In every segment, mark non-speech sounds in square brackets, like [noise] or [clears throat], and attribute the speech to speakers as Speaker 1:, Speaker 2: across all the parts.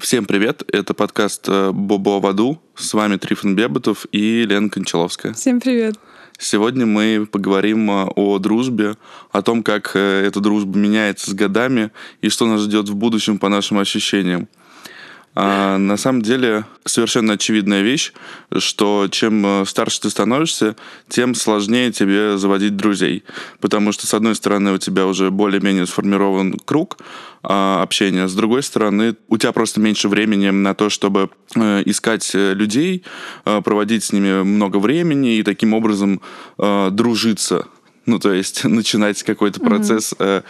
Speaker 1: Всем привет, это подкаст э, «Бобо в аду». С вами Трифон Бебетов и Лена Кончаловская.
Speaker 2: Всем привет.
Speaker 1: Сегодня мы поговорим э, о дружбе, о том, как э, эта дружба меняется с годами и что нас ждет в будущем по нашим ощущениям. А на самом деле совершенно очевидная вещь, что чем э, старше ты становишься, тем сложнее тебе заводить друзей. Потому что, с одной стороны, у тебя уже более-менее сформирован круг а, общения, с другой стороны, у тебя просто меньше времени на то, чтобы э, искать э, людей, проводить с ними много времени и таким образом дружиться. Ну, то есть [laughs] начинать какой-то процесс mm-hmm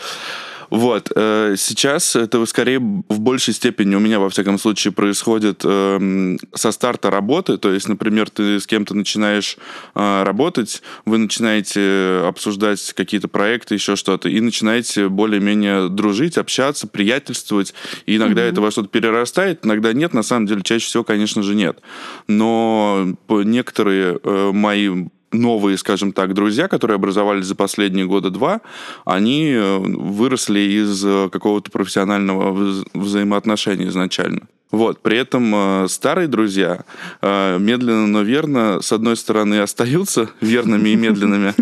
Speaker 1: вот. Э, сейчас это скорее в большей степени у меня, во всяком случае, происходит эм, со старта работы. То есть, например, ты с кем-то начинаешь э, работать, вы начинаете обсуждать какие-то проекты, еще что-то, и начинаете более-менее дружить, общаться, приятельствовать. И иногда mm-hmm. это во что-то перерастает, иногда нет. На самом деле, чаще всего, конечно же, нет. Но некоторые э, мои новые, скажем так, друзья, которые образовались за последние года два, они э, выросли из э, какого-то профессионального вза взаимоотношения изначально. Вот. При этом э, старые друзья э, медленно, но верно, с одной стороны, остаются [laughs] верными и медленными,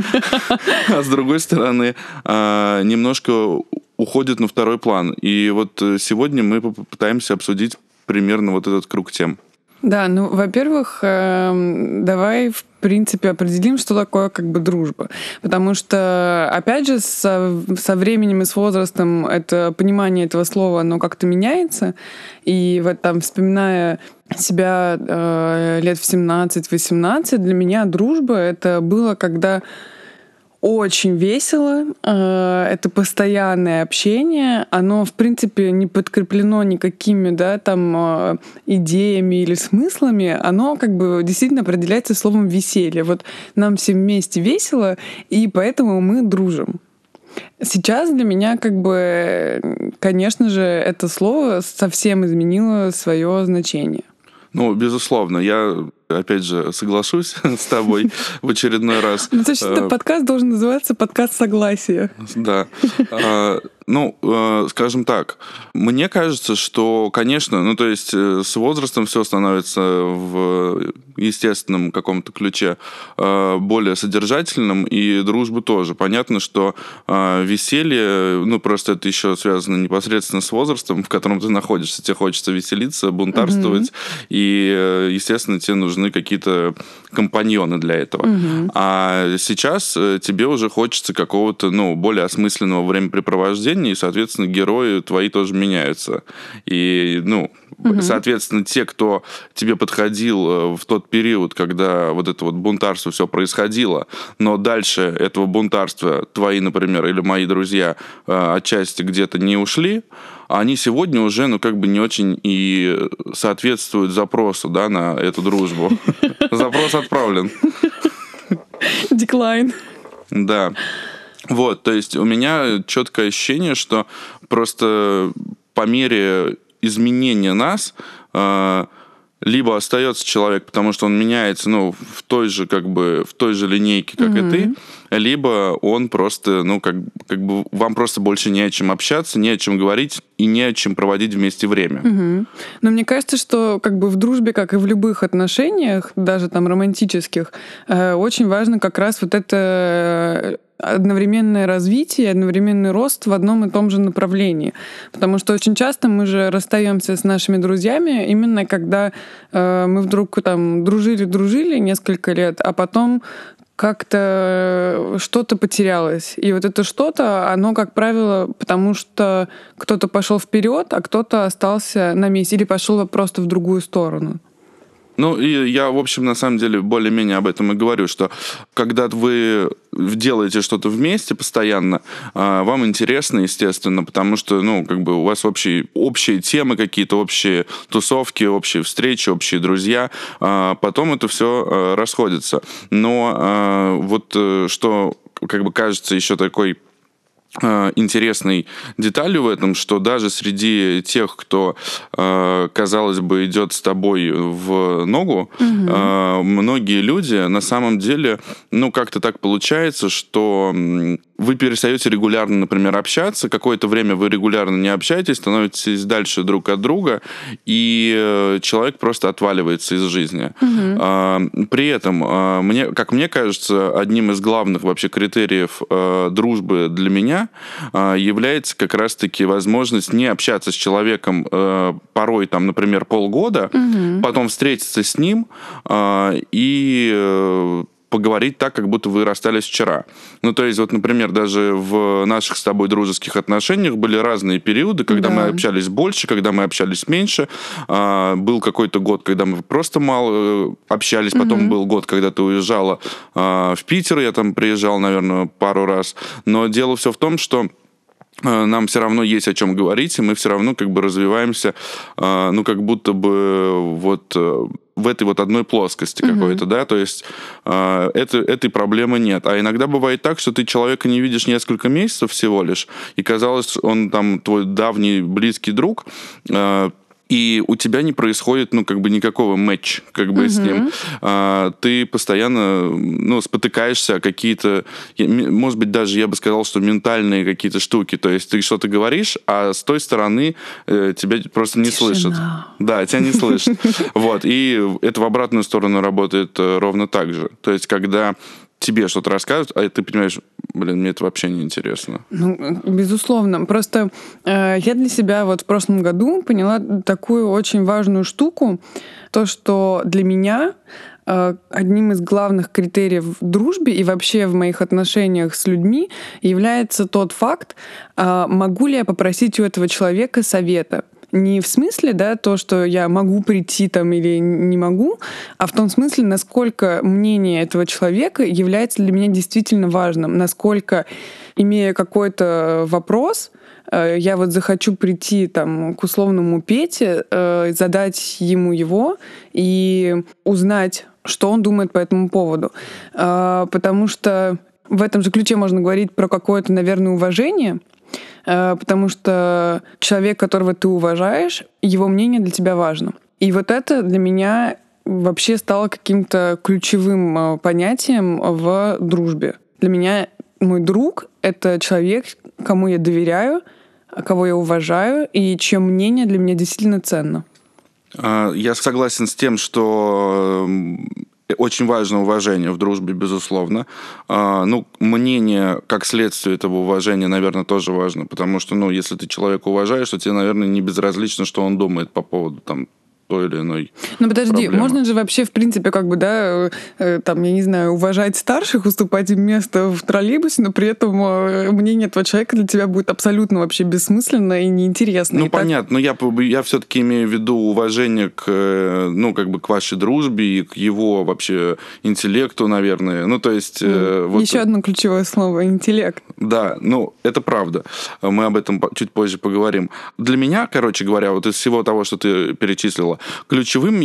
Speaker 1: [laughs] а с другой стороны, э, немножко уходят на второй план. И вот сегодня мы попытаемся обсудить примерно вот этот круг тем.
Speaker 2: Да, ну, во-первых, э, давай, в принципе, определим, что такое как бы дружба. Потому что, опять же, со, со временем и с возрастом это понимание этого слова, оно как-то меняется. И вот там, вспоминая себя э, лет в 17-18, для меня дружба это было, когда очень весело. Э, это постоянное общение. Оно, в принципе, не подкреплено никакими да, там, э, идеями или смыслами. Оно как бы действительно определяется словом веселье. Вот нам всем вместе весело, и поэтому мы дружим. Сейчас для меня, как бы, конечно же, это слово совсем изменило свое значение.
Speaker 1: Ну, безусловно, я опять же, соглашусь [laughs] с тобой в очередной раз.
Speaker 2: Ну, значит, этот подкаст должен называться подкаст согласия.
Speaker 1: Да. А, ну, э, скажем так, мне кажется, что, конечно, ну, то есть э, с возрастом все становится в естественном каком-то ключе э, более содержательным, и дружбы тоже. Понятно, что веселье, ну, просто это еще связано непосредственно с возрастом, в котором ты находишься. Тебе хочется веселиться, бунтарствовать, mm-hmm. и, естественно, тебе нужны какие-то компаньоны для этого. Mm-hmm. А сейчас тебе уже хочется какого-то, ну, более осмысленного времяпрепровождения, и, соответственно, герои твои тоже меняются. И, ну, угу. соответственно, те, кто тебе подходил э, в тот период, когда вот это вот бунтарство все происходило, но дальше этого бунтарства твои, например, или мои друзья э, отчасти где-то не ушли, они сегодня уже, ну, как бы не очень и соответствуют запросу, да, на эту дружбу. [laughs] Запрос отправлен.
Speaker 2: Деклайн.
Speaker 1: Да. Вот, то есть у меня четкое ощущение, что просто по мере изменения нас э, либо остается человек, потому что он меняется, ну, в той же, как бы, в той же линейке, как mm-hmm. и ты, либо он просто, ну, как, как бы, вам просто больше не о чем общаться, не о чем говорить и не о чем проводить вместе время.
Speaker 2: Mm-hmm. Но мне кажется, что, как бы, в дружбе, как и в любых отношениях, даже там романтических, э, очень важно как раз вот это одновременное развитие, одновременный рост в одном и том же направлении. Потому что очень часто мы же расстаемся с нашими друзьями именно когда э, мы вдруг там дружили-дружили несколько лет, а потом как-то что-то потерялось. И вот это что-то, оно, как правило, потому что кто-то пошел вперед, а кто-то остался на месте или пошел просто в другую сторону.
Speaker 1: Ну, и я, в общем, на самом деле, более-менее об этом и говорю, что когда вы делаете что-то вместе постоянно, а, вам интересно, естественно, потому что, ну, как бы у вас общие, общие темы какие-то, общие тусовки, общие встречи, общие друзья, а потом это все а, расходится. Но вот э, что как бы кажется еще такой интересной деталью в этом, что даже среди тех, кто, э, казалось бы, идет с тобой в ногу, угу. многие люди на самом деле, ну, как-то так получается, что вы перестаете регулярно, например, общаться, какое-то время вы регулярно не общаетесь, становитесь дальше друг от друга, и э, человек просто отваливается из жизни. Угу. При этом, а, мне, как мне кажется, одним из главных вообще критериев э, дружбы для меня а, является как раз-таки возможность не общаться с человеком э, порой, там, например, полгода, угу. потом встретиться с ним и поговорить так, как будто вы расстались вчера. Ну, то есть, вот, например, даже в наших с тобой дружеских отношениях были разные периоды, когда да. мы общались больше, когда мы общались меньше. А, был какой-то год, когда мы просто мало э, общались, потом угу. был год, когда ты уезжала а, в Питер, я там приезжал, наверное, пару раз. Но дело все в том, что э, нам все равно есть о чем говорить, и мы все равно как бы развиваемся, а, ну, как будто бы вот э, в этой вот одной плоскости угу. какой-то, да, то есть э, это, этой проблемы нет. А иногда бывает так, что ты человека не видишь несколько месяцев всего лишь, и казалось, он там твой давний близкий друг, э, и у тебя не происходит, ну, как бы никакого матч, как бы, uh-huh. с ним. А, ты постоянно, ну, спотыкаешься о какие-то, может быть, даже я бы сказал, что ментальные какие-то штуки. То есть ты что-то говоришь, а с той стороны э, тебя просто не Тишина. слышат. Да, тебя не слышат. [laughs] Вот, и это в обратную сторону работает э, ровно так же. То есть когда тебе что-то рассказывают, а ты понимаешь, блин, мне это вообще не интересно.
Speaker 2: Ну, безусловно. Просто э, я для себя вот в прошлом году поняла такую очень важную штуку, то, что для меня э, одним из главных критериев в дружбе и вообще в моих отношениях с людьми является тот факт, э, могу ли я попросить у этого человека совета не в смысле, да, то, что я могу прийти там или не могу, а в том смысле, насколько мнение этого человека является для меня действительно важным, насколько, имея какой-то вопрос, э, я вот захочу прийти там к условному Пете, э, задать ему его и узнать, что он думает по этому поводу. Э, потому что в этом же ключе можно говорить про какое-то, наверное, уважение, потому что человек, которого ты уважаешь, его мнение для тебя важно. И вот это для меня вообще стало каким-то ключевым э, понятием в дружбе. Для меня мой друг — это человек, кому я доверяю, кого я уважаю и чье мнение для меня действительно ценно.
Speaker 1: А, я согласен с тем, что очень важно уважение в дружбе, безусловно. А, ну, мнение, как следствие этого уважения, наверное, тоже важно, потому что, ну, если ты человека уважаешь, то тебе, наверное, не безразлично, что он думает по поводу там той или иной.
Speaker 2: Ну подожди, проблемы. можно же вообще, в принципе, как бы, да, э, там, я не знаю, уважать старших, уступать им место в троллейбусе, но при этом э, мнение этого человека для тебя будет абсолютно вообще бессмысленно и неинтересно.
Speaker 1: Ну
Speaker 2: и
Speaker 1: понятно, так... но я, я все-таки имею в виду уважение к, э, ну, как бы к вашей дружбе и к его вообще интеллекту, наверное. Ну, то есть...
Speaker 2: Mm. Вот... Еще одно ключевое слово — интеллект.
Speaker 1: Да, ну, это правда. Мы об этом чуть позже поговорим. Для меня, короче говоря, вот из всего того, что ты перечислила, Ключевым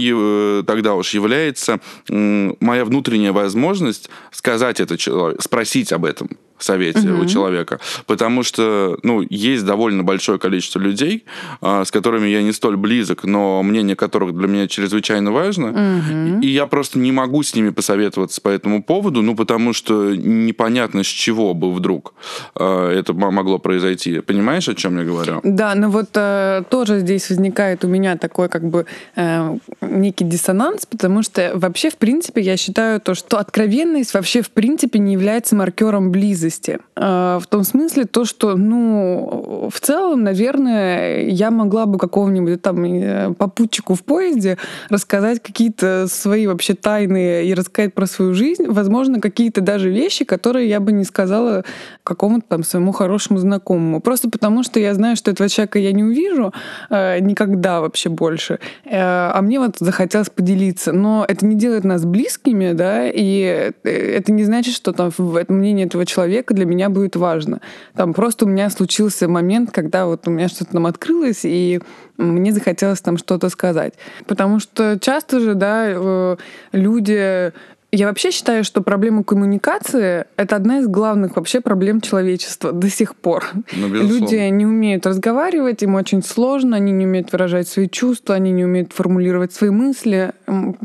Speaker 1: тогда уж является моя внутренняя возможность сказать это человеку, спросить об этом совете угу. у человека. Потому что, ну, есть довольно большое количество людей, а, с которыми я не столь близок, но мнение которых для меня чрезвычайно важно. Угу. И я просто не могу с ними посоветоваться по этому поводу, ну, потому что непонятно, с чего бы вдруг а, это могло произойти. Понимаешь, о чем я говорю?
Speaker 2: Да, ну вот э, тоже здесь возникает у меня такой как бы э, некий диссонанс, потому что вообще, в принципе, я считаю то, что откровенность вообще, в принципе, не является маркером близости близости. А, в том смысле то, что, ну, в целом, наверное, я могла бы какого-нибудь там э, попутчику в поезде рассказать какие-то свои вообще тайны и рассказать про свою жизнь. Возможно, какие-то даже вещи, которые я бы не сказала какому-то там своему хорошему знакомому. Просто потому, что я знаю, что этого человека я не увижу э, никогда вообще больше. Э, а мне вот захотелось поделиться. Но это не делает нас близкими, да, и э, это не значит, что там в этом мнении этого человека для меня будет важно. Там просто у меня случился момент, когда вот у меня что-то там открылось, и мне захотелось там что-то сказать. Потому что часто же, да, э, люди Я вообще считаю, что проблема коммуникации — это одна из главных вообще проблем человечества до сих пор.
Speaker 1: Ну,
Speaker 2: Люди не умеют разговаривать, им очень сложно, они не умеют выражать свои чувства, они не умеют формулировать свои мысли.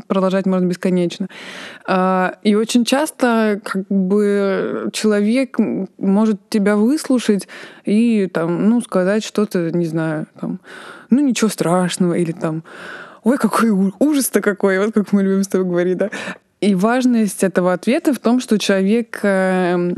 Speaker 2: Продолжать можно бесконечно. А, и очень часто как бы человек может тебя выслушать и там, ну, сказать что-то, не знаю, там, ну, ничего страшного, или там, ой, какой ужас-то какой, вот как мы любим с тобой говорить, да. И важность этого ответа в том, что человек эм,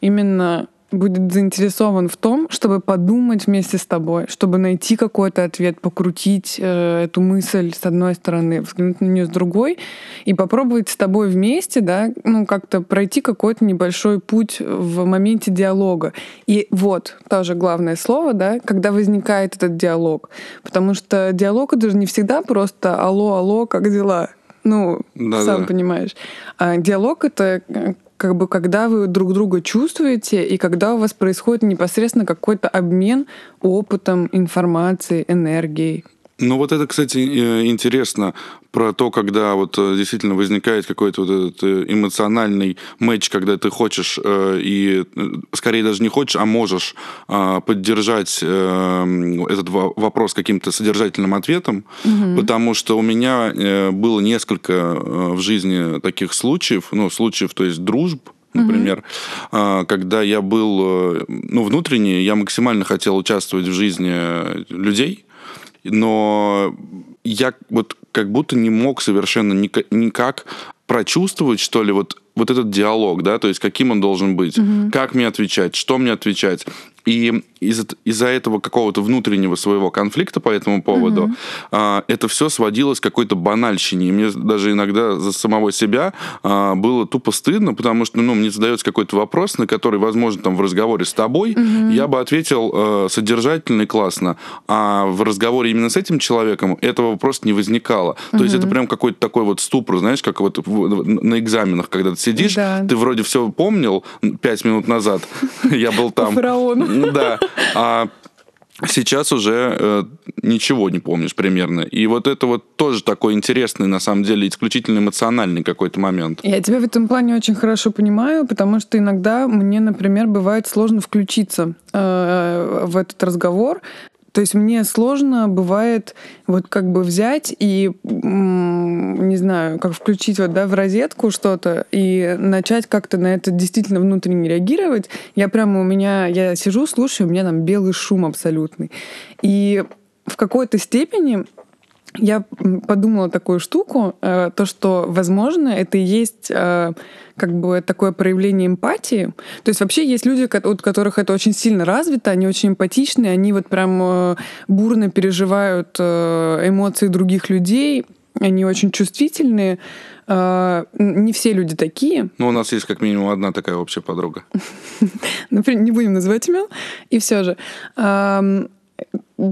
Speaker 2: именно будет заинтересован в том, чтобы подумать вместе с тобой, чтобы найти какой-то ответ, покрутить э, эту мысль с одной стороны, взглянуть на нее с другой и попробовать с тобой вместе, да, ну как-то пройти какой-то небольшой путь в моменте диалога. И вот тоже главное слово, да, когда возникает этот диалог, потому что диалог это же не всегда просто алло, алло, как дела, ну, да, сам да. понимаешь. А диалог это э, как бы когда вы друг друга чувствуете и когда у вас происходит непосредственно какой-то обмен опытом, информацией, энергией.
Speaker 1: Ну вот это, кстати, э, интересно про то, когда вот э, действительно возникает какой-то вот этот э, эмоциональный матч, когда ты хочешь и скорее даже не хочешь, а можешь поддержать этот вопрос каким-то содержательным ответом, угу. потому что у меня было несколько в жизни таких случаев, ну случаев, то есть дружб, например, угу. когда я был, ну внутренне, я максимально хотел участвовать в жизни людей но я вот как будто не мог совершенно никак прочувствовать, что ли, вот, вот этот диалог, да, то есть каким он должен быть, угу. как мне отвечать, что мне отвечать. И из- из-за этого какого-то внутреннего своего конфликта по этому поводу угу. а, это все сводилось к какой-то банальщине. И мне даже иногда за самого себя а, было тупо стыдно, потому что ну, мне задается какой-то вопрос, на который, возможно, там в разговоре с тобой угу. я бы ответил э, содержательно и классно. А в разговоре именно с этим человеком этого просто не возникало. Угу. То есть это прям какой-то такой вот ступор, знаешь, как вот на экзаменах, когда ты сидишь, да. ты вроде все помнил пять минут назад, [laughs] я был там.
Speaker 2: Фараон.
Speaker 1: Да. А Сейчас уже э, ничего не помнишь примерно. И вот это вот тоже такой интересный, на самом деле, исключительно эмоциональный какой-то момент.
Speaker 2: Я тебя в этом плане очень хорошо понимаю, потому что иногда мне, например, бывает сложно включиться э, в этот разговор. То есть мне сложно бывает вот как бы взять и, не знаю, как включить вот, да, в розетку что-то и начать как-то на это действительно внутренне реагировать. Я прямо у меня, я сижу, слушаю, у меня там белый шум абсолютный. И в какой-то степени я подумала такую штуку, э, то, что, возможно, это и есть э, как бы такое проявление эмпатии. То есть вообще есть люди, у которых это очень сильно развито, они очень эмпатичны, они вот прям э, бурно переживают эмоции других людей, они очень чувствительные. Не все люди такие.
Speaker 1: Ну, у нас есть как минимум одна такая общая подруга. [laughs]
Speaker 2: Например, не будем называть имен. И все же.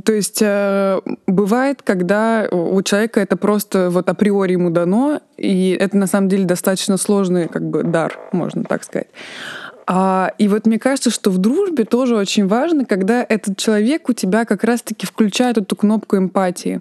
Speaker 2: То есть э, бывает, когда у человека это просто вот априори ему дано, и это на самом деле достаточно сложный как бы дар, можно так сказать. А, и вот мне кажется, что в дружбе тоже очень важно, когда этот человек у тебя как раз-таки включает эту кнопку эмпатии.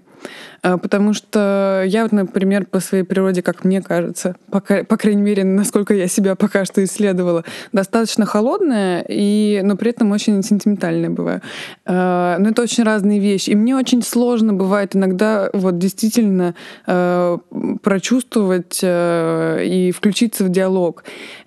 Speaker 2: А, потому что я вот, например, по своей природе, как мне кажется, пока, по крайней мере, насколько я себя пока что исследовала, достаточно холодная, и, но при этом очень сентиментальная бываю. А, но это очень разные вещи. И мне очень сложно бывает иногда вот действительно а, прочувствовать и включиться в диалог.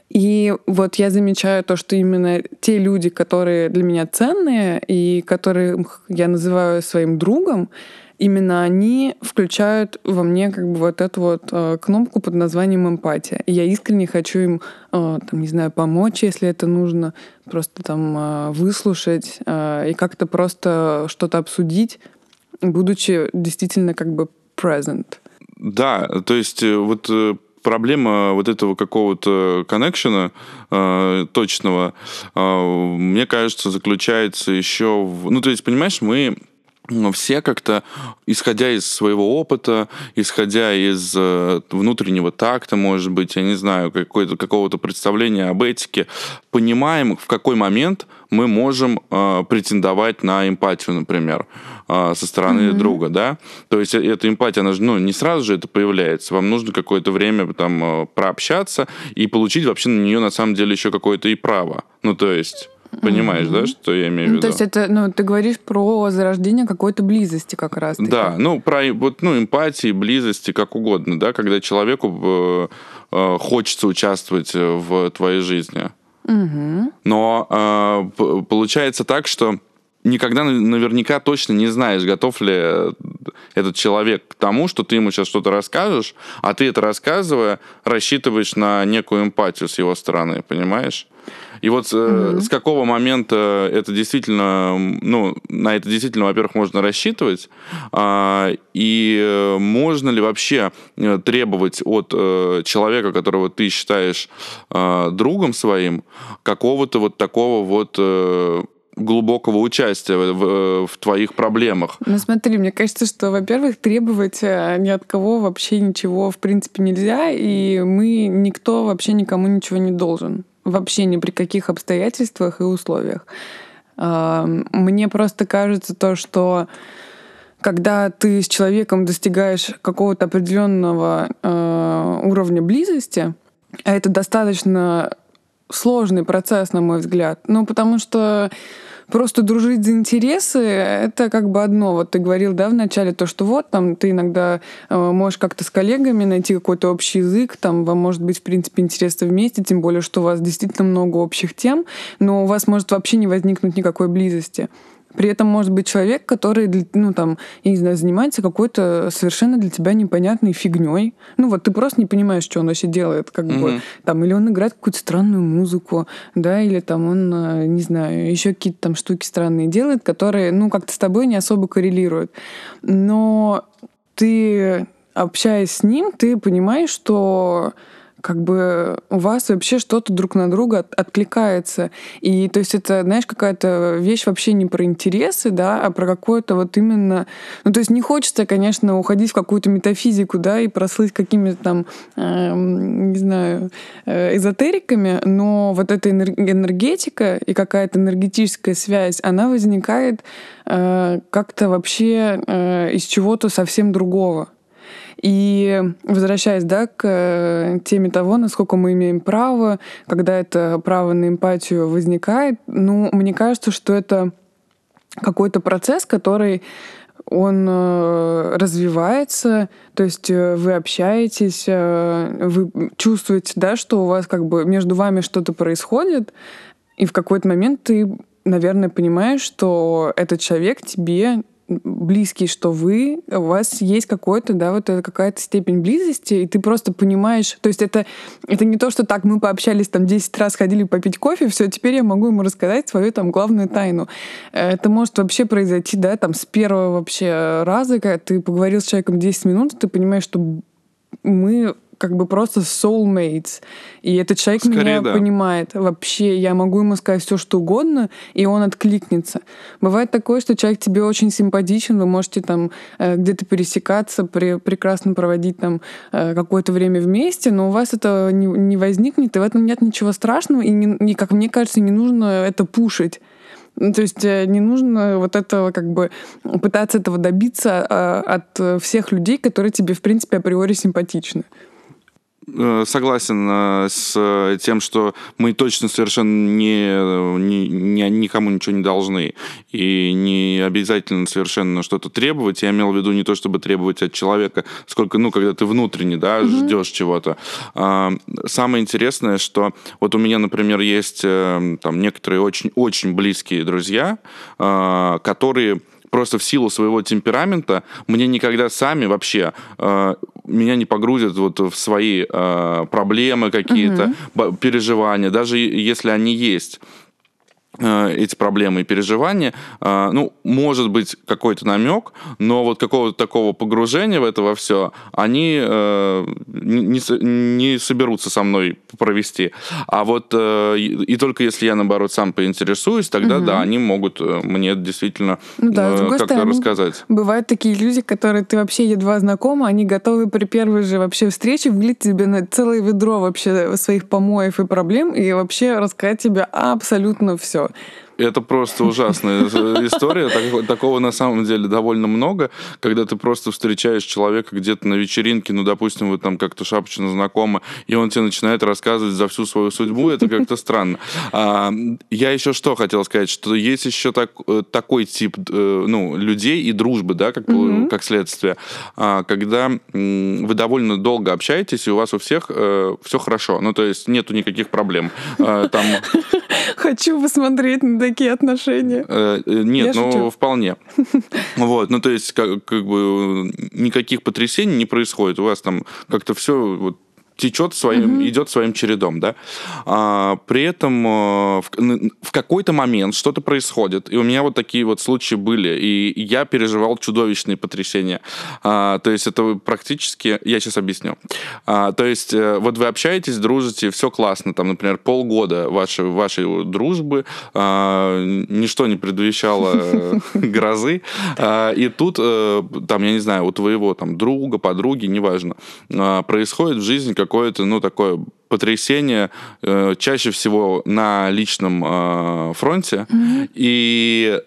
Speaker 2: И вот я замечаю то, что именно те люди, которые для меня ценные и которых я называю своим другом, именно они включают во мне как бы вот эту вот э, кнопку под названием эмпатия. И я искренне хочу им, э, там, не знаю, помочь, если это нужно, просто там э, выслушать э, и как-то просто что-то обсудить, будучи действительно как бы present.
Speaker 1: Да, то есть э, вот э, проблема вот этого какого-то коннекшена э, точного, э, мне кажется, заключается еще в... Ну, то есть, понимаешь, мы но все как-то, исходя из своего опыта, исходя из э, внутреннего такта, может быть, я не знаю, какого-то представления об этике, понимаем, в какой момент мы можем э, претендовать на эмпатию, например, э, со стороны mm-hmm. друга, да. То есть э, эта эмпатия, она же, ну, не сразу же это появляется. Вам нужно какое-то время там э, прообщаться и получить вообще на нее на самом деле еще какое-то и право. Ну, то есть Понимаешь, mm-hmm. да, что я имею в
Speaker 2: виду?
Speaker 1: Ну,
Speaker 2: то есть это, ну, ты говоришь про зарождение какой-то близости как раз. -таки.
Speaker 1: Да, ну, про вот, ну, эмпатии, близости, как угодно, да, когда человеку э, э, хочется участвовать в твоей жизни.
Speaker 2: Mm-hmm.
Speaker 1: Но э, получается так, что никогда наверняка точно не знаешь, готов ли этот человек к тому, что ты ему сейчас что-то расскажешь, а ты это рассказывая, рассчитываешь на некую эмпатию с его стороны, понимаешь? И вот mm-hmm. с какого момента это действительно, ну, на это действительно, во-первых, можно рассчитывать, а, и э, можно ли вообще э, требовать от человека, которого ты считаешь а, другом своим, какого-то вот такого вот глубокого участия в, в твоих проблемах.
Speaker 2: Ну смотри, мне кажется, что, во-первых, требовать ни от кого вообще ничего в принципе нельзя, и мы никто вообще никому ничего не должен. Вообще ни при каких обстоятельствах и условиях. Мне просто кажется то, что когда ты с человеком достигаешь какого-то определенного э, уровня близости, а это достаточно сложный процесс, на мой взгляд. Ну, потому что просто дружить за интересы — это как бы одно. Вот ты говорил, да, вначале то, что вот там ты иногда э, можешь как-то с коллегами найти какой-то общий язык, там вам может быть, в принципе, интересно вместе, тем более, что у вас действительно много общих тем, но у вас может вообще не возникнуть никакой близости. При этом может быть человек, который, ну, там, я не знаю, занимается какой-то совершенно для тебя непонятной фигней. Ну, вот ты просто не понимаешь, что он вообще делает, как mm-hmm. бы, там, или он играет какую-то странную музыку, да, или там он, э, не знаю, еще какие-то там штуки странные делает, которые, ну, как-то с тобой не особо коррелируют. Но ты, общаясь с ним, ты понимаешь, что как бы у вас вообще что-то друг на друга от, откликается. И то есть это, знаешь, какая-то вещь вообще не про интересы, да, а про какое-то вот именно... Ну, то есть не хочется, конечно, уходить в какую-то метафизику, да, и прослыть какими-то там, э, не знаю, э, эзотериками, но вот эта энергетика и какая-то энергетическая связь, она возникает э, как-то вообще э, из чего-то совсем другого. И возвращаясь да, к э, теме того, насколько мы имеем право, когда это право на эмпатию возникает, ну, мне кажется, что это какой-то процесс, который он э, развивается, то есть э, вы общаетесь, вы чувствуете, да, что у вас как бы между вами что-то происходит, и в какой-то момент ты, наверное, понимаешь, что этот человек тебе близкий, что вы, у вас есть какой-то, да, вот какая-то степень близости, и ты просто понимаешь, то есть это, это не то, что так мы пообщались там 10 раз, ходили попить кофе, все, теперь я могу ему рассказать свою там главную тайну. Это может вообще произойти, да, там с первого вообще раза, когда ты поговорил с человеком 10 минут, ты понимаешь, что мы как бы просто soulmates. И этот человек Скорее, меня да. понимает. Вообще, я могу ему сказать все, что угодно, и он откликнется. Бывает такое, что человек тебе очень симпатичен, вы можете там э, где-то пересекаться, при, прекрасно проводить там э, какое-то время вместе, но у вас это не, не возникнет, и в этом нет ничего страшного, и, не, и, как мне кажется, не нужно это пушить. Ну, то есть э, не нужно вот этого как бы пытаться этого добиться а, от всех людей, которые тебе, в принципе, априори симпатичны.
Speaker 1: Э, согласен э, с тем, что мы точно совершенно не, не, не, никому ничего не должны. И не обязательно совершенно что-то требовать. Я имел в виду не то, чтобы требовать от человека, сколько, ну, когда ты внутренне, да, угу. ждешь чего-то. А, самое интересное, что вот у меня, например, есть э, там некоторые очень-очень близкие друзья, которые просто в силу своего темперамента мне никогда сами вообще э, меня не погрузят вот в свои э, проблемы какие-то, угу. переживания, даже если они есть. Э, эти проблемы и переживания, э, ну, может быть, какой-то намек, но вот какого-то такого погружения в это во все они э, не, не соберутся со мной провести. А вот и только если я, наоборот, сам поинтересуюсь, тогда, угу. да, они могут мне действительно ну, да, как-то стороны, рассказать.
Speaker 2: Бывают такие люди, которые ты вообще едва знакома, они готовы при первой же вообще встрече влить тебе на целое ведро вообще своих помоев и проблем и вообще рассказать тебе абсолютно все.
Speaker 1: about Это просто ужасная история. Такого на самом деле довольно много, когда ты просто встречаешь человека где-то на вечеринке, ну, допустим, вы там как-то шапочно знакомы, и он тебе начинает рассказывать за всю свою судьбу, это как-то странно. А, я еще что хотел сказать, что есть еще так, э, такой тип э, ну, людей и дружбы, да, как, mm-hmm. как следствие, а, когда вы довольно долго общаетесь, и у вас у всех э, все хорошо, ну, то есть нету никаких проблем. А, там... [laughs]
Speaker 2: Хочу посмотреть на такие отношения.
Speaker 1: Э, э, нет, Я ну шучу. вполне. [laughs] Вот, ну то есть как, как бы никаких потрясений не происходит. У вас там как-то все вот течет своим, угу. идет своим чередом, да. А, при этом а, в, в какой-то момент что-то происходит, и у меня вот такие вот случаи были, и я переживал чудовищные потрясения. А, то есть это практически, я сейчас объясню. А, то есть э, вот вы общаетесь, дружите, все классно, там, например, полгода вашей вашей дружбы, а, ничто не предвещало э, [laughs] грозы, а, и тут, там, я не знаю, у твоего там друга, подруги, неважно, происходит в жизни как какое-то, ну, такое потрясение, э, чаще всего на личном э, фронте, mm-hmm. и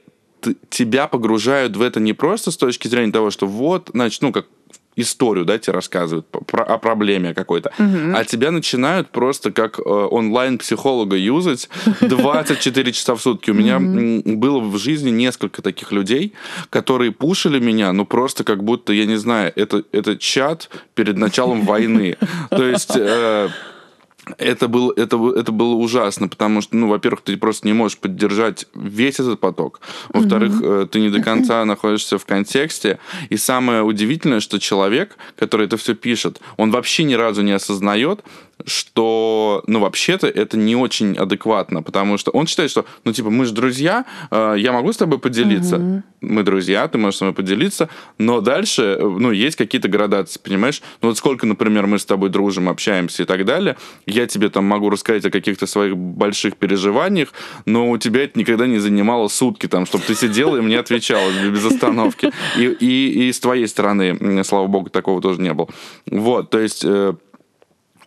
Speaker 1: тебя погружают в это не просто с точки зрения того, что вот, значит, ну, как историю, да, тебе рассказывают про, о проблеме какой-то, угу. а тебя начинают просто как э, онлайн-психолога юзать 24 часа в сутки. У меня угу. было в жизни несколько таких людей, которые пушили меня, ну просто как будто, я не знаю, это, это чат перед началом войны. То есть... Э, это, был, это, это было ужасно, потому что, ну, во-первых, ты просто не можешь поддержать весь этот поток. Во-вторых, mm-hmm. ты не до конца [laughs] находишься в контексте. И самое удивительное, что человек, который это все пишет, он вообще ни разу не осознает, что, ну, вообще-то это не очень адекватно, потому что он считает, что, ну, типа, мы же друзья, э, я могу с тобой поделиться. Mm-hmm. Мы друзья, ты можешь с тобой поделиться, но дальше, ну, есть какие-то градации, понимаешь? Ну, вот сколько, например, мы с тобой дружим, общаемся и так далее, я тебе там могу рассказать о каких-то своих больших переживаниях, но у тебя это никогда не занимало сутки, там, чтобы ты сидела и мне отвечала без остановки. И, и, и с твоей стороны, слава богу, такого тоже не было. Вот, то есть э,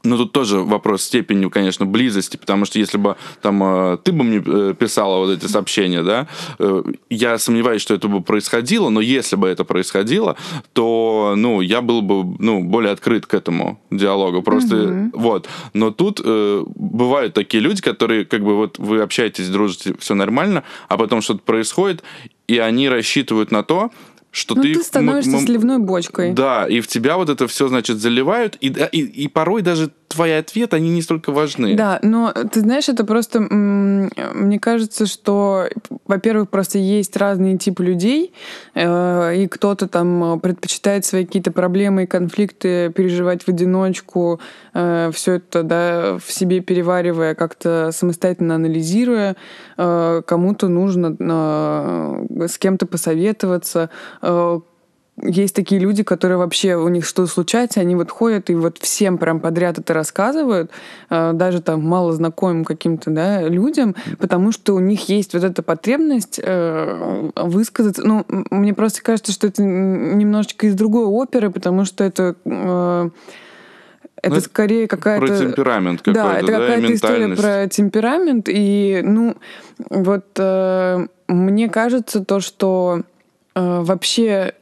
Speaker 1: но тут тоже вопрос степени, конечно, близости, потому что если бы там э, ты бы мне э, писала вот эти сообщения, да, э, я сомневаюсь, что это бы происходило, но если бы это происходило, то, ну, я был бы, ну, более открыт к этому диалогу, просто угу. вот. Но тут э, бывают такие люди, которые, как бы, вот вы общаетесь, дружите, все нормально, а потом что-то происходит, и они рассчитывают на то, что
Speaker 2: ну,
Speaker 1: ты...
Speaker 2: ты становишься сливной бочкой.
Speaker 1: Да, и в тебя вот это все, значит, заливают, и, и, и порой даже твои ответы, они не столько важны.
Speaker 2: Да, но ты знаешь, это просто, мне кажется, что, во-первых, просто есть разные типы людей, э, и кто-то там предпочитает свои какие-то проблемы и конфликты переживать в одиночку, э, все это, да, в себе переваривая, как-то самостоятельно анализируя, э, кому-то нужно с кем-то посоветоваться, есть такие люди, которые вообще, у них что случается, они вот ходят и вот всем прям подряд это рассказывают, э, даже там мало знакомым каким-то да, людям, потому что у них есть вот эта потребность э, высказаться. Ну, мне просто кажется, что это немножечко из другой оперы, потому что это э, это ну, скорее какая-то...
Speaker 1: Про темперамент какой-то,
Speaker 2: да? это какая-то история про темперамент. И, ну, вот э, мне кажется то, что э, вообще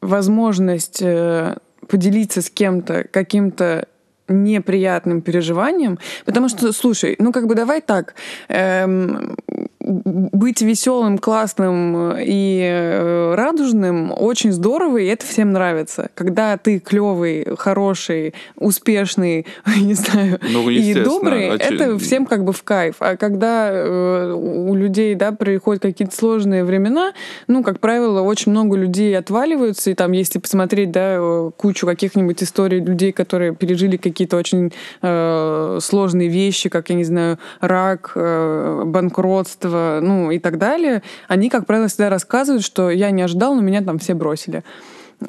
Speaker 2: возможность э, поделиться с кем-то каким-то неприятным переживанием, потому что, слушай, ну как бы давай так, эм, быть веселым, классным и э, радужным очень здорово, и это всем нравится. Когда ты клевый, хороший, успешный, [laughs] не знаю, ну, и добрый, очевидно. это всем как бы в кайф. А когда э, у людей, да, происходят какие-то сложные времена, ну, как правило, очень много людей отваливаются, и там, если посмотреть, да, э, кучу каких-нибудь историй людей, которые пережили какие-то очень э, сложные вещи, как, я не знаю, рак, э, банкротство, этого, ну и так далее, они, как правило, всегда рассказывают, что я не ожидал, но меня там все бросили.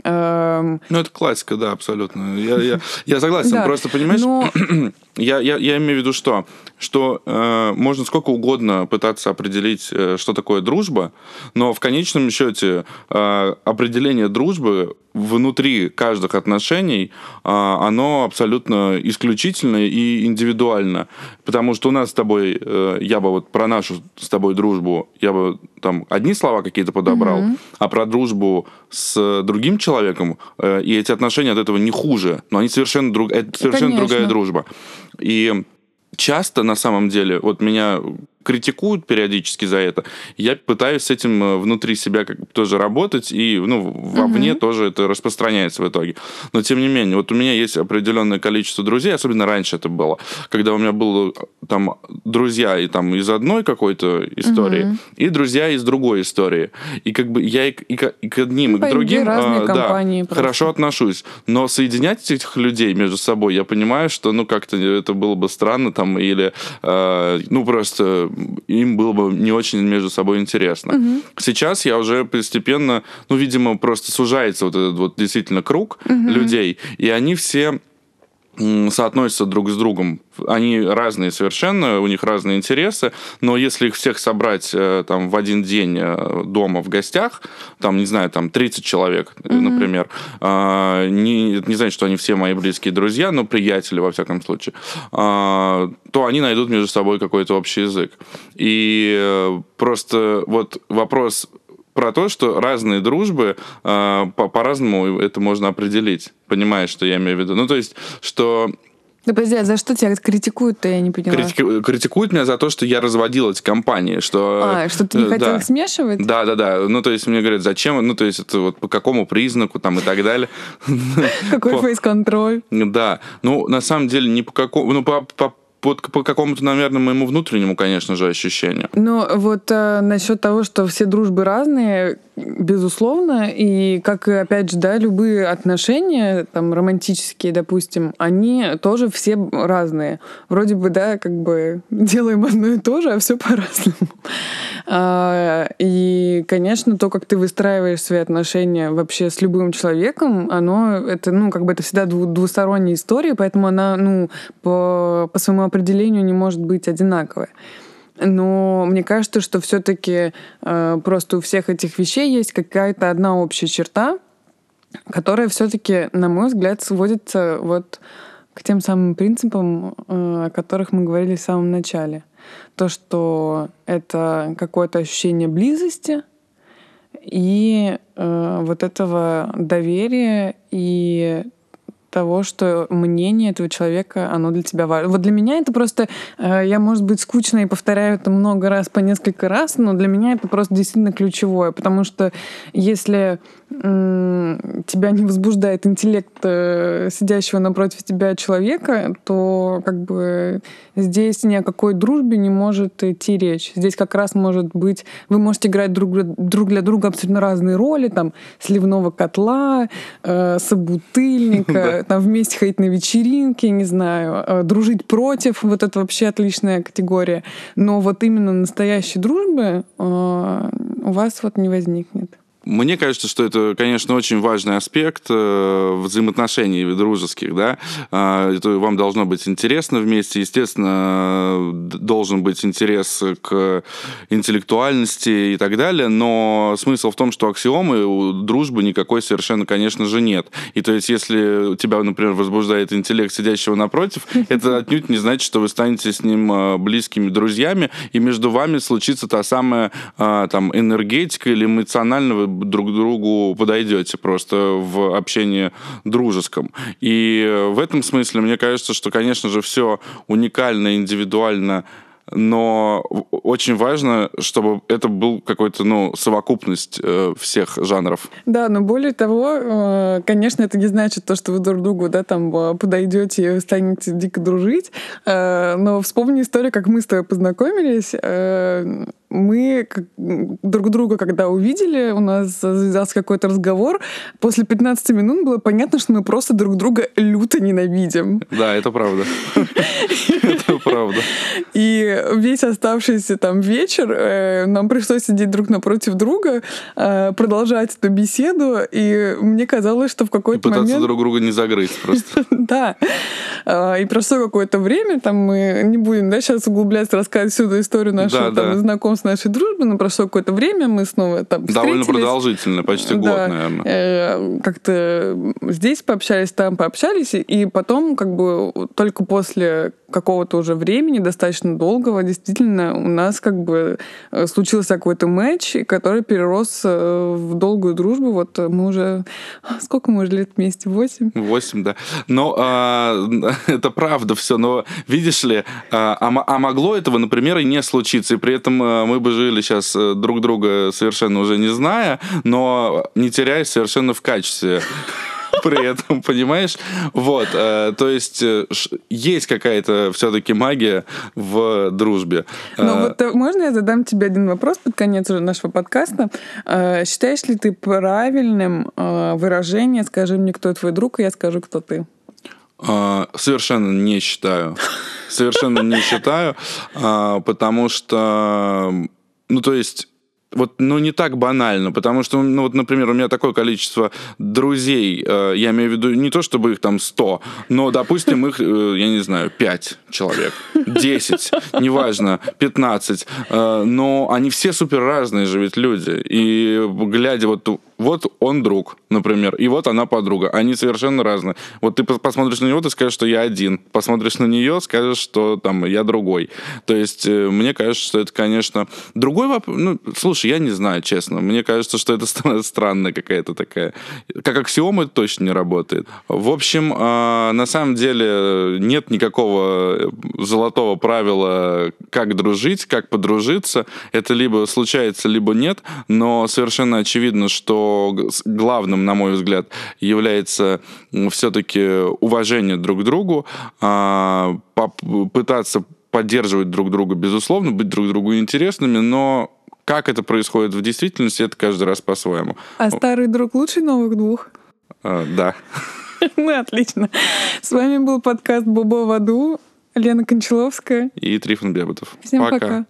Speaker 1: Эм, ну, это классика, да, абсолютно. Я, я, я согласен. Да, Просто, понимаешь, но... [clears throat] [clears throat] я, я, я имею в виду что? Что э, можно сколько угодно пытаться определить, э, что такое дружба, но в конечном счете э, определение дружбы внутри каждых отношений, э, оно абсолютно исключительное и индивидуально. Потому что у нас с тобой, э, я бы вот про нашу с тобой дружбу, я бы там одни слова какие-то подобрал, mm-hmm. а про дружбу с другим человеком, э, и эти отношения от этого не хуже, но они совершенно, друг, это совершенно другая дружба. И часто на самом деле, вот меня критикуют периодически за это. Я пытаюсь с этим э, внутри себя как тоже работать, и ну, вовне угу. тоже это распространяется в итоге. Но тем не менее, вот у меня есть определенное количество друзей, особенно раньше это было, когда у меня было там друзья и там из одной какой-то истории, угу. и друзья из другой истории. И как бы я и, и, и к одним, ну, и к другим
Speaker 2: а, да,
Speaker 1: хорошо отношусь. Но соединять этих людей между собой, я понимаю, что ну как-то это было бы странно там, или э, ну просто им было бы не очень между собой интересно. Угу. Сейчас я уже постепенно, ну, видимо, просто сужается вот этот вот действительно круг угу. людей, и они все соотносятся друг с другом. Они разные совершенно, у них разные интересы, но если их всех собрать э, там в один день э, дома в гостях, там, не знаю, там 30 человек, mm-hmm. например, а, не, не значит, что они все мои близкие друзья, но приятели, во всяком случае, а, то они найдут между собой какой-то общий язык. И просто вот вопрос про то, что разные дружбы э, по- по-разному это можно определить. Понимаешь, что я имею в виду? Ну, то есть, что
Speaker 2: да подожди, а за что тебя критикуют-то, я не поняла?
Speaker 1: Критику... Критикуют меня за то, что я разводил эти компании, что...
Speaker 2: А, что ты не э, хотел да. их смешивать?
Speaker 1: Да, да, да. Ну, то есть мне говорят, зачем, ну, то есть это вот по какому признаку там и так далее.
Speaker 2: Какой фейс-контроль?
Speaker 1: Да. Ну, на самом деле, не по какому... Ну, по, по по, какому-то, наверное, моему внутреннему, конечно же, ощущению.
Speaker 2: Ну, вот э, насчет того, что все дружбы разные, безусловно, и как, опять же, да, любые отношения, там, романтические, допустим, они тоже все разные. Вроде бы, да, как бы [laughs] делаем одно и то же, а все по-разному. А, и, конечно, то, как ты выстраиваешь свои отношения вообще с любым человеком, оно, это, ну, как бы это всегда двусторонняя история, поэтому она, ну, по, по своему определению не может быть одинаковой. Но мне кажется, что все-таки э, просто у всех этих вещей есть какая-то одна общая черта, которая все-таки, на мой взгляд, сводится вот к тем самым принципам, э, о которых мы говорили в самом начале. То, что это какое-то ощущение близости и э, вот этого доверия и того, что мнение этого человека, оно для тебя важно. Вот для меня это просто, э, я, может быть, скучно и повторяю это много раз по несколько раз, но для меня это просто действительно ключевое, потому что если тебя не возбуждает интеллект э, сидящего напротив тебя человека, то как бы здесь ни о какой дружбе не может идти речь. Здесь как раз может быть, вы можете играть друг, друг для друга абсолютно разные роли, там, сливного котла, э, собутыльника, [laughs] там, вместе ходить на вечеринки, не знаю, э, дружить против, вот это вообще отличная категория. Но вот именно настоящей дружбы э, у вас вот не возникнет.
Speaker 1: Мне кажется, что это, конечно, очень важный аспект э, взаимоотношений дружеских, да. Э, это вам должно быть интересно вместе. Естественно, должен быть интерес к интеллектуальности и так далее, но смысл в том, что аксиомы у дружбы никакой совершенно, конечно же, нет. И то есть, если тебя, например, возбуждает интеллект сидящего напротив, [laughs] это отнюдь не значит, что вы станете с ним э, близкими друзьями, и между вами случится та самая э, там энергетика или эмоционального друг другу подойдете просто в общении дружеском. И в этом смысле мне кажется, что, конечно же, все уникально, индивидуально но очень важно, чтобы это был какой-то, ну, совокупность э, всех жанров.
Speaker 2: Да, но более того, э, конечно, это не значит то, что вы друг другу, да, там э, подойдете и станете дико дружить, э, но вспомни историю, как мы с тобой познакомились, э, мы друг друга, когда увидели, у нас завязался какой-то разговор. После 15 минут было понятно, что мы просто друг друга люто ненавидим.
Speaker 1: Да, это правда. Это правда.
Speaker 2: И весь оставшийся там вечер э, нам пришлось сидеть друг напротив друга, э, продолжать эту беседу, и мне казалось, что в какой-то момент...
Speaker 1: пытаться друг друга не загрызть просто. [laughs]
Speaker 2: Да. А, и прошло какое-то время, там мы не будем, да, сейчас углубляться, рассказывать всю эту историю нашего там, знакомства, нашей дружбы, но прошло какое-то время, мы снова там
Speaker 1: Довольно продолжительно, почти год, наверное.
Speaker 2: Э, как-то здесь пообщались, там пообщались, и потом как бы только после какого-то уже времени, достаточно долгого, действительно, у нас как бы э, случился какой-то матч, который перерос э, в долгую дружбу. Вот мы уже... [laughs] Сколько мы уже лет вместе? Восемь?
Speaker 1: Восемь, да. Но а, [laughs] это правда все. Но видишь ли, а, а, а могло этого, например, и не случиться. И при этом мы бы жили сейчас друг друга совершенно уже не зная, но не теряясь совершенно в качестве [laughs] при этом, понимаешь? Вот, э, то есть э, есть какая-то все-таки магия в дружбе.
Speaker 2: Ну э, вот можно я задам тебе один вопрос под конец нашего подкаста? Считаешь ли ты правильным выражение «скажи мне, кто твой друг, и я скажу, кто ты»?
Speaker 1: Совершенно не считаю. Совершенно не считаю, потому что, ну, то есть вот, ну, не так банально, потому что, ну, вот, например, у меня такое количество друзей, э, я имею в виду не то, чтобы их там 100, но, допустим, их, э, я не знаю, 5 человек, 10, неважно, 15, э, но они все супер разные же ведь люди, и глядя вот вот он друг, например, и вот она подруга. Они совершенно разные. Вот ты посмотришь на него, ты скажешь, что я один. Посмотришь на нее, скажешь, что там я другой. То есть э, мне кажется, что это, конечно, другой вопрос. Ну, слушай, я не знаю, честно. Мне кажется, что это [laughs] странная какая-то такая... Как аксиома это точно не работает. В общем, а, на самом деле нет никакого э, золотого правила, как дружить, как подружиться. Это либо случается, либо нет. Но совершенно очевидно, что главным, на мой взгляд, является все-таки уважение друг к другу, а, пытаться поддерживать друг друга, безусловно, быть друг другу интересными, но как это происходит в действительности, это каждый раз по-своему.
Speaker 2: А старый друг лучше новых двух?
Speaker 1: А, да. [laughs]
Speaker 2: Ну, отлично. С вами был подкаст «Бобо в аду». Лена Кончаловская.
Speaker 1: И Трифон Бебутов.
Speaker 2: Всем пока. пока.